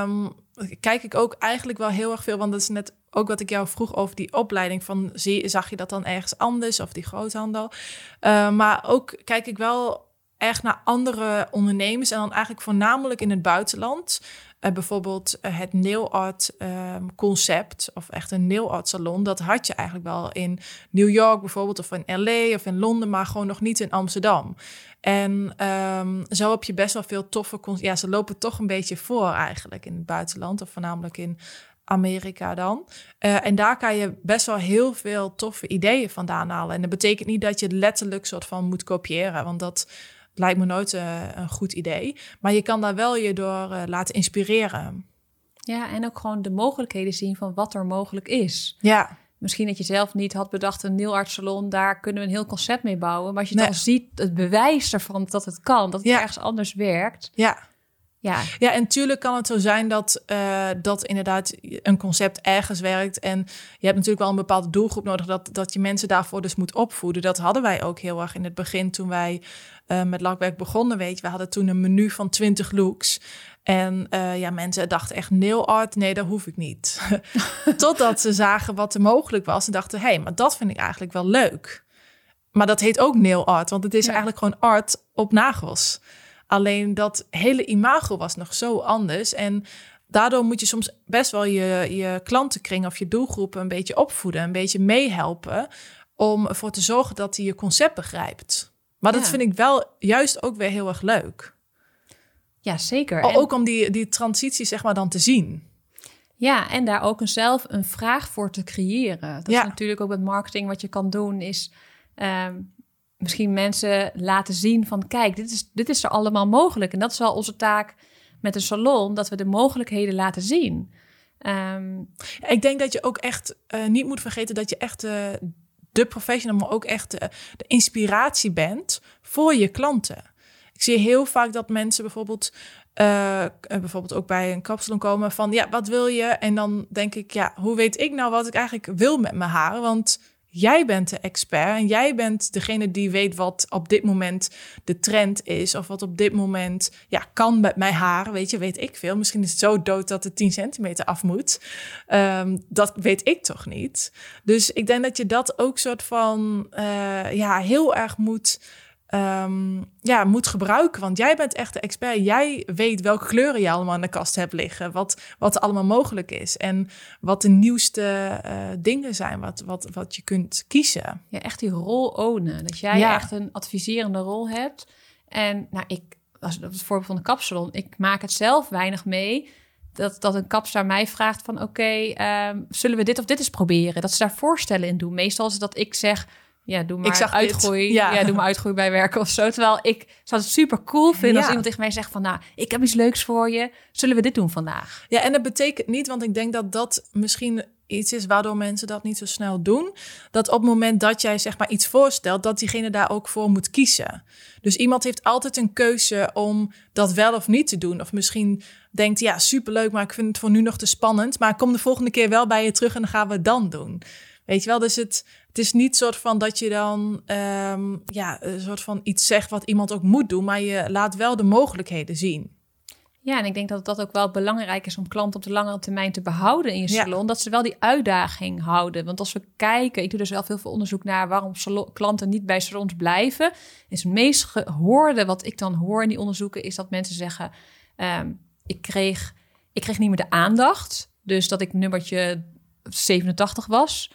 S1: um, kijk ik ook eigenlijk wel heel erg veel, want dat is net ook wat ik jou vroeg over die opleiding. Van, zie, zag je dat dan ergens anders of die groothandel? Uh, maar ook kijk ik wel echt naar andere ondernemers en dan eigenlijk voornamelijk in het buitenland. Uh, bijvoorbeeld uh, het nail art um, concept of echt een nail art salon. Dat had je eigenlijk wel in New York bijvoorbeeld of in LA of in Londen, maar gewoon nog niet in Amsterdam. En um, zo heb je best wel veel toffe... Ja, ze lopen toch een beetje voor eigenlijk in het buitenland. Of voornamelijk in Amerika dan. Uh, en daar kan je best wel heel veel toffe ideeën vandaan halen. En dat betekent niet dat je letterlijk soort van moet kopiëren. Want dat lijkt me nooit uh, een goed idee. Maar je kan daar wel je door uh, laten inspireren.
S2: Ja, en ook gewoon de mogelijkheden zien van wat er mogelijk is.
S1: Ja
S2: misschien dat je zelf niet had bedacht, een salon, daar kunnen we een heel concept mee bouwen. Maar als je dan ziet, het bewijs ervan dat het kan, dat het ergens anders werkt.
S1: Ja. Ja. ja, en tuurlijk kan het zo zijn dat, uh, dat inderdaad een concept ergens werkt. En je hebt natuurlijk wel een bepaalde doelgroep nodig dat, dat je mensen daarvoor dus moet opvoeden. Dat hadden wij ook heel erg in het begin toen wij uh, met lakwerk begonnen. Weet je, we hadden toen een menu van 20 looks. En uh, ja, mensen dachten echt nail art, nee, dat hoef ik niet. <laughs> Totdat ze zagen wat er mogelijk was en dachten, hé, hey, maar dat vind ik eigenlijk wel leuk. Maar dat heet ook nail art, want het is eigenlijk gewoon art op nagels. Alleen dat hele imago was nog zo anders. En daardoor moet je soms best wel je, je klantenkring of je doelgroepen een beetje opvoeden, een beetje meehelpen. Om ervoor te zorgen dat hij je concept begrijpt. Maar dat vind ik wel juist ook weer heel erg leuk.
S2: Ja, zeker.
S1: Ook om die, die transitie zeg maar dan te zien.
S2: Ja, en daar ook een zelf een vraag voor te creëren. Dat ja. is natuurlijk ook met marketing wat je kan doen, is um, misschien mensen laten zien van kijk, dit is, dit is er allemaal mogelijk. En dat is wel onze taak met een salon, dat we de mogelijkheden laten zien. Um,
S1: ik denk dat je ook echt uh, niet moet vergeten dat je echt uh, de professional, maar ook echt de, de inspiratie bent voor je klanten. Ik zie heel vaak dat mensen bijvoorbeeld bijvoorbeeld ook bij een kapsalon komen van ja, wat wil je? En dan denk ik, ja, hoe weet ik nou wat ik eigenlijk wil met mijn haren? Want jij bent de expert en jij bent degene die weet wat op dit moment de trend is of wat op dit moment ja, kan met mijn haren. Weet je, weet ik veel. Misschien is het zo dood dat het 10 centimeter af moet. Um, dat weet ik toch niet. Dus ik denk dat je dat ook soort van uh, ja, heel erg moet um, ja, moet gebruiken. Want jij bent echt de expert. Jij weet welke kleuren je allemaal in de kast hebt liggen. Wat, wat er allemaal mogelijk is. En wat de nieuwste uh, dingen zijn. Wat, wat, wat je kunt kiezen.
S2: Ja, echt die rol ownen. Dat jij ja. echt een adviserende rol hebt. En nou, ik, als het voorbeeld van de kapsalon. Ik maak het zelf weinig mee dat, dat een kapster mij vraagt van... oké, okay, um, zullen we dit of dit eens proberen? Dat ze daar voorstellen in doen. Meestal is het dat ik zeg ja, doe maar ik zag uitgroei. Ja. ja. doe maar uitgroei bij werken of zo. Terwijl ik zou het super cool vinden ja. als iemand tegen mij zegt van... nou, ik heb iets leuks voor je. Zullen we dit doen vandaag?
S1: Ja, en dat betekent niet, want ik denk dat dat misschien iets is waardoor mensen dat niet zo snel doen. Dat op het moment dat jij zeg maar iets voorstelt, dat diegene daar ook voor moet kiezen. Dus iemand heeft altijd een keuze om dat wel of niet te doen. Of misschien denkt, ja, superleuk, maar ik vind het voor nu nog te spannend. Maar ik kom de volgende keer wel bij je terug en dan gaan we het dan doen. Weet je wel, dus het, het is niet soort van dat je dan um, ja, een soort van iets zegt wat iemand ook moet doen, maar je laat wel de mogelijkheden zien.
S2: Ja, en ik denk dat dat ook wel belangrijk is om klanten op de langere termijn te behouden in je salon. Dat ze wel die uitdaging houden. Want als we kijken, ik doe er zelf heel veel onderzoek naar waarom salon, klanten niet bij salons blijven. Is het meest gehoorde wat ik dan hoor in die onderzoeken, is dat mensen zeggen: um, ik, kreeg, ik kreeg niet meer de aandacht. Dus dat ik nummertje 87 was.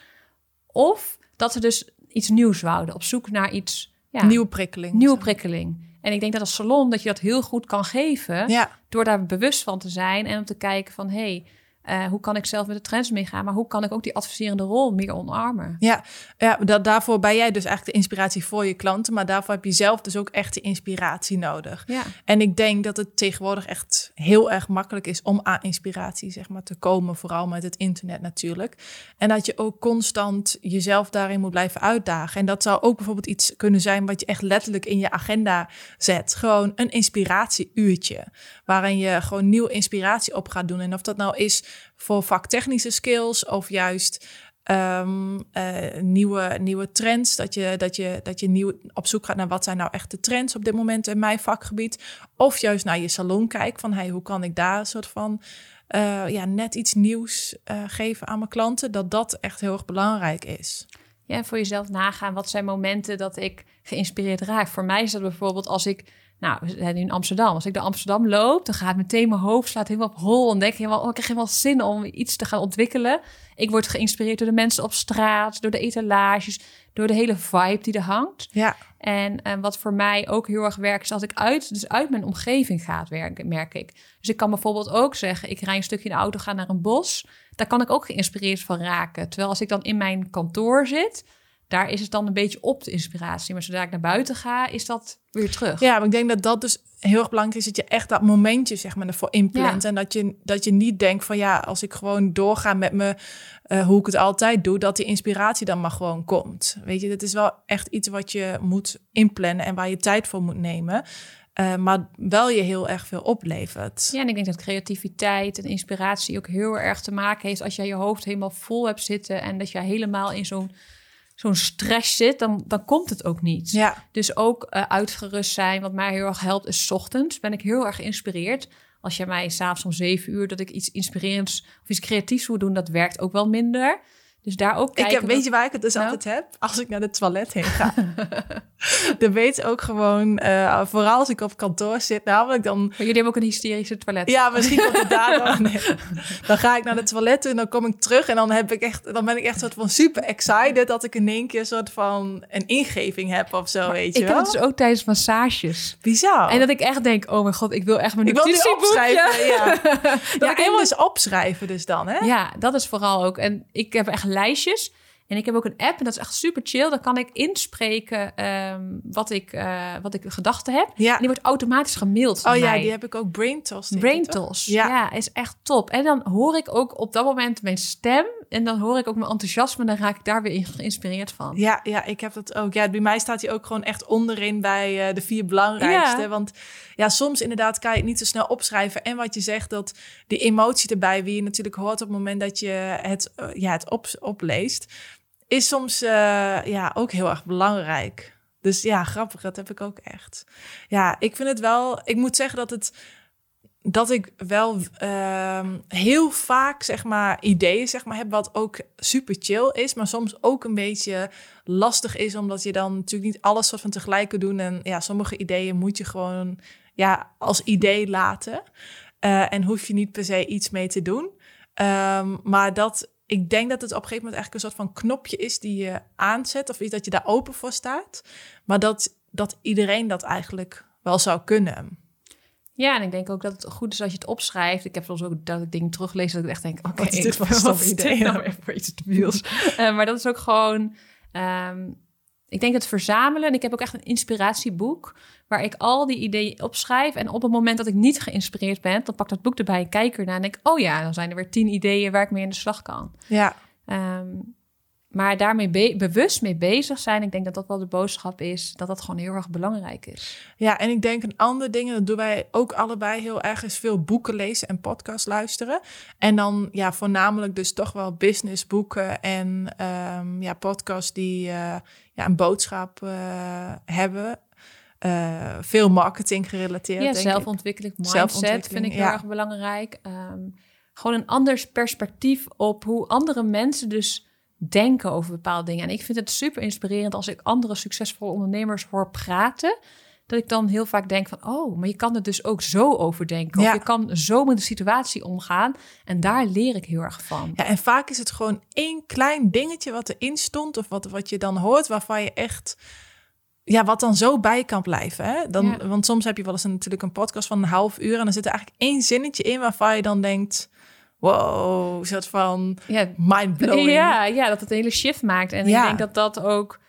S2: Of dat ze dus iets nieuws wouden, op zoek naar iets...
S1: Ja, nieuwe prikkeling.
S2: Nieuwe prikkeling. En ik denk dat als salon dat je dat heel goed kan geven... Ja. door daar bewust van te zijn en om te kijken van... hey, uh, hoe kan ik zelf met de trends meegaan? Maar hoe kan ik ook die adviserende rol meer omarmen?
S1: Ja, ja dat, daarvoor ben jij dus eigenlijk de inspiratie voor je klanten. Maar daarvoor heb je zelf dus ook echt de inspiratie nodig. Ja. En ik denk dat het tegenwoordig echt heel erg makkelijk is om aan inspiratie zeg maar, te komen. Vooral met het internet natuurlijk. En dat je ook constant jezelf daarin moet blijven uitdagen. En dat zou ook bijvoorbeeld iets kunnen zijn wat je echt letterlijk in je agenda zet. Gewoon een inspiratieuurtje. Waarin je gewoon nieuwe inspiratie op gaat doen. En of dat nou is voor vaktechnische skills of juist um, uh, nieuwe, nieuwe trends. Dat je, dat, je, dat je nieuw op zoek gaat naar wat zijn nou echt de trends op dit moment in mijn vakgebied. Of juist naar je salon kijkt van hey, hoe kan ik daar een soort van uh, ja, net iets nieuws uh, geven aan mijn klanten. Dat dat echt heel erg belangrijk is.
S2: Ja, en voor jezelf nagaan, wat zijn momenten dat ik geïnspireerd raak? Voor mij is dat bijvoorbeeld als ik nou, we zijn in Amsterdam. Als ik door Amsterdam loop, dan gaat meteen mijn hoofd slaat helemaal op hol. En denk helemaal, oh, ik krijg helemaal zin om iets te gaan ontwikkelen. Ik word geïnspireerd door de mensen op straat, door de etalages, door de hele vibe die er hangt. Ja. En, en wat voor mij ook heel erg werkt, is als ik uit, dus uit mijn omgeving ga werken, merk ik. Dus ik kan bijvoorbeeld ook zeggen, ik rij een stukje in de auto, ga naar een bos. Daar kan ik ook geïnspireerd van raken. Terwijl als ik dan in mijn kantoor zit, daar is het dan een beetje op de inspiratie. Maar zodra ik naar buiten ga, is dat weer terug.
S1: Ja, maar ik denk dat dat dus heel erg belangrijk is... dat je echt dat momentje zeg maar, ervoor inplant. En dat je, dat je niet denkt van ja, als ik gewoon doorga met me... Uh, hoe ik het altijd doe, dat die inspiratie dan maar gewoon komt. Weet je, dat is wel echt iets wat je moet inplannen... en waar je tijd voor moet nemen... Uh, maar wel je heel erg veel oplevert.
S2: Ja, en ik denk dat creativiteit en inspiratie ook heel erg te maken heeft als jij je hoofd helemaal vol hebt zitten en dat jij helemaal in zo'n zo'n stress zit, dan, dan komt het ook niet. Ja. Dus ook uh, uitgerust zijn, wat mij heel erg helpt, is ochtends. Ben ik heel erg geïnspireerd. Als je mij s'avonds om zeven uur dat ik iets inspirerends of iets creatiefs moet doen, dat werkt ook wel minder. Dus daar ook kijken.
S1: Ik heb, weet je waar ik het dus nou? altijd heb? Als ik naar de toilet heen ga. <laughs> dan weet ook gewoon, uh, vooral als ik op kantoor zit, namelijk dan...
S2: Maar jullie hebben ook een hysterische toilet.
S1: Ja, misschien komt het daardoor. <laughs> Nee. Dan ga ik naar de toilet en dan kom ik terug en dan, heb ik echt, dan ben ik echt soort van super excited dat ik in één keer een soort van een ingeving heb of zo, weet je
S2: ik
S1: wel.
S2: Ik heb het dus ook tijdens massages.
S1: Bizar.
S2: En dat ik echt denk, oh mijn god, ik wil echt mijn ik wil
S1: opschrijven. Ja. <laughs> dat ja, ik helemaal eens opschrijven dus dan, hè?
S2: Ja, dat is vooral ook. En ik heb echt lijstjes. En ik heb ook een app en dat is echt super chill. Dan kan ik inspreken um, wat, ik, uh, wat ik gedachten heb. Ja. En die wordt automatisch gemaild.
S1: Oh ja, die heb ik ook. Brain Toss.
S2: Brain Toss. Ja. ja. is echt top. En dan hoor ik ook op dat moment mijn stem en dan hoor ik ook mijn enthousiasme... dan raak ik daar weer in geïnspireerd van.
S1: Ja, ja, ik heb dat ook. Ja, bij mij staat hij ook gewoon echt onderin bij uh, de vier belangrijkste.
S2: Ja.
S1: Want ja, soms inderdaad kan je het niet zo snel opschrijven. En wat je zegt, dat die emotie erbij... wie je natuurlijk hoort op het moment dat je het, uh, ja, het op, opleest... is soms uh, ja, ook heel erg belangrijk. Dus ja, grappig, dat heb ik ook echt. Ja, ik vind het wel... Ik moet zeggen dat het dat ik wel uh, heel vaak zeg maar ideeën zeg maar heb wat ook super chill is, maar soms ook een beetje lastig is omdat je dan natuurlijk niet alles wat van tegelijk kunt doen en ja sommige ideeën moet je gewoon ja als idee laten uh, en hoef je niet per se iets mee te doen, um, maar dat ik denk dat het op een gegeven moment eigenlijk een soort van knopje is die je aanzet of iets dat je daar open voor staat, maar dat dat iedereen dat eigenlijk wel zou kunnen.
S2: Ja, en ik denk ook dat het goed is als je het opschrijft. Ik heb soms ook dat ik dingen teruglees dat ik echt denk... oké,
S1: okay, dit was <laughs>
S2: wat
S1: idee
S2: nou weer voor iets debiels. uh, maar dat is ook gewoon... Um, ik denk het verzamelen. En ik heb ook echt een inspiratieboek... waar ik al die ideeën opschrijf. En op het moment dat ik niet geïnspireerd ben... dan pak dat boek erbij en kijk ernaar en denk... oh ja, dan zijn er weer tien ideeën waar ik mee in de slag kan.
S1: Ja.
S2: Um, maar daarmee be bewust mee bezig zijn, ik denk dat dat wel de boodschap is, dat dat gewoon heel erg belangrijk is.
S1: Ja, en ik denk een ander ding, dat doen wij ook allebei heel erg, is veel boeken lezen en podcast luisteren. En dan ja, voornamelijk dus toch wel businessboeken en um, ja, podcasts die uh, ja, een boodschap uh, hebben. Uh, veel marketing gerelateerd.
S2: Ja, zelfontwikkeling, mindset
S1: zelfontwikkeling,
S2: vind ik heel
S1: ja.
S2: erg belangrijk. Um, gewoon een anders perspectief op hoe andere mensen dus denken over bepaalde dingen. En ik vind het super inspirerend als ik andere succesvolle ondernemers hoor praten. Dat ik dan heel vaak denk van, oh, maar je kan het dus ook zo overdenken.
S1: Ja.
S2: Of je kan zo met de situatie omgaan. En daar leer ik heel erg van.
S1: Ja, en vaak is het gewoon één klein dingetje wat erin stond... of wat, wat je dan hoort, waarvan je echt... Ja, wat dan zo bij kan blijven. Hè? Dan,
S2: Ja.
S1: Want soms heb je wel eens een, natuurlijk een podcast van een half uur... en dan zit er eigenlijk één zinnetje in waarvan je dan denkt... wow, een soort van
S2: Ja,
S1: mind-blowing.
S2: ja, ja, dat het een hele shift maakt. En
S1: Ja.
S2: ik denk dat dat ook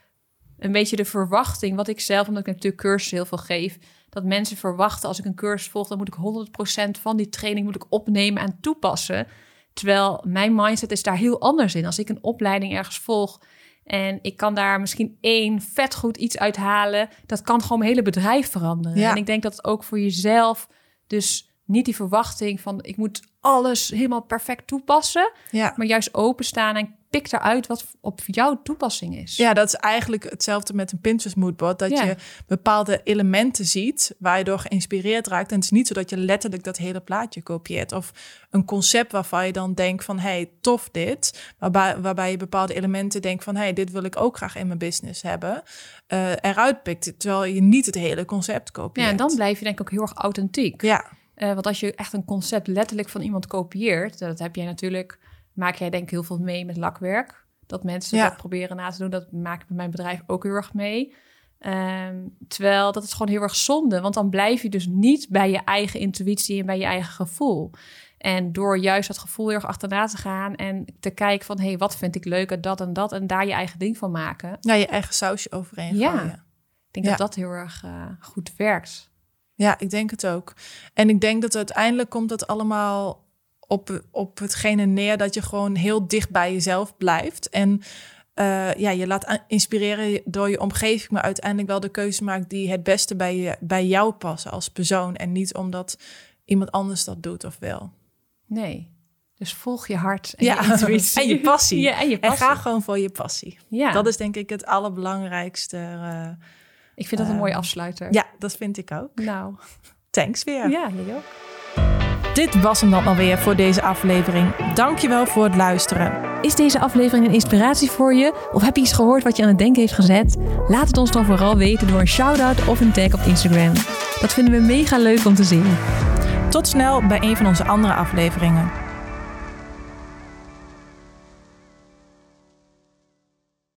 S2: een beetje de verwachting, wat ik zelf, omdat ik natuurlijk cursussen heel veel geef, dat mensen verwachten als ik een cursus volg, dan moet ik 100% van die training moet ik opnemen en toepassen. Terwijl mijn mindset is daar heel anders in. Als ik een opleiding ergens volg en ik kan daar misschien één vet goed iets uithalen, dat kan gewoon mijn hele bedrijf veranderen.
S1: Ja.
S2: En ik denk dat het ook voor jezelf dus niet die verwachting van ik moet alles helemaal perfect toepassen,
S1: Ja.
S2: maar juist openstaan en pik eruit wat op jouw toepassing is.
S1: Ja, dat is eigenlijk hetzelfde met een Pinterest moodboard. Dat
S2: Ja.
S1: je bepaalde elementen ziet waar je door geïnspireerd raakt. En het is niet zo dat je letterlijk dat hele plaatje kopieert. Of een concept waarvan je dan denkt van... hey, tof dit. Waarbij, waarbij je bepaalde elementen denkt van... hey, dit wil ik ook graag in mijn business hebben. eh, eruit pikt, terwijl je niet het hele concept kopieert.
S2: Ja, en dan blijf je denk ik ook heel erg authentiek.
S1: Ja,
S2: Eh, want als je echt een concept letterlijk van iemand kopieert, dat heb jij natuurlijk, maak jij denk ik heel veel mee met lakwerk. Dat mensen
S1: Ja.
S2: dat proberen na te doen, dat maak ik bij mijn bedrijf ook heel erg mee. Ehm, terwijl dat is gewoon heel erg zonde, want dan blijf je dus niet bij je eigen intuïtie en bij je eigen gevoel. En door juist dat gevoel heel erg achterna te gaan en te kijken van, hé, hey, wat vind ik leuk en dat en dat en daar je eigen ding van maken.
S1: ja je eigen sausje overheen
S2: Ja.
S1: gooien.
S2: Ik denk
S1: Ja.
S2: dat dat heel erg eh, goed werkt.
S1: Ja, ik denk het ook. En ik denk dat uiteindelijk komt dat allemaal op, op hetgene neer dat je gewoon heel dicht bij jezelf blijft. En eh, ja, je laat inspireren door je omgeving, maar uiteindelijk wel de keuze maakt die het beste bij, je, bij jou passen als persoon. En niet omdat iemand anders dat doet of wil.
S2: Nee. Dus volg je hart en
S1: Ja,
S2: je intuïtie.
S1: en je passie. <laughs>
S2: Ja, en je
S1: En
S2: passie.
S1: ga gewoon voor je passie.
S2: ja,
S1: Dat is denk ik het allerbelangrijkste. eh,
S2: ik vind dat een mooie
S1: eh,
S2: afsluiter.
S1: ja, dat vind ik ook.
S2: Nou,
S1: Thanks weer.
S2: ja, jij ook.
S1: Dit was hem dan alweer voor deze aflevering. Dankjewel voor het luisteren.
S2: Is deze aflevering een inspiratie voor je? Of heb je iets gehoord wat je aan het denken heeft gezet? Laat het ons dan vooral weten door een shout-out of een tag op Instagram. Dat vinden we mega leuk om te zien.
S1: Tot snel bij een van onze andere afleveringen.